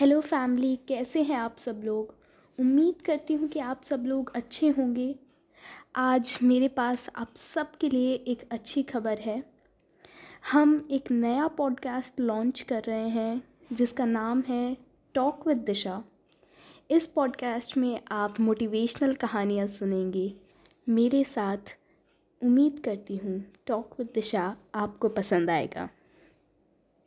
Hello family, कैसे हैं आप सब लोग? उम्मीद करती हूँ कि आप सब लोग अच्छे होंगे। आज मेरे पास आप सब के लिए एक अच्छी खबर है। हम एक नया पॉडकास्ट लॉन्च कर रहे हैं, जिसका नाम है टॉक विद दिशा इस पॉडकास्ट में आप मोटिवेशनल कहानियाँ सुनेंगे। मेरे साथ उम्मीद करती हूँ टॉक विद दिशा आपको पसंद आएगा।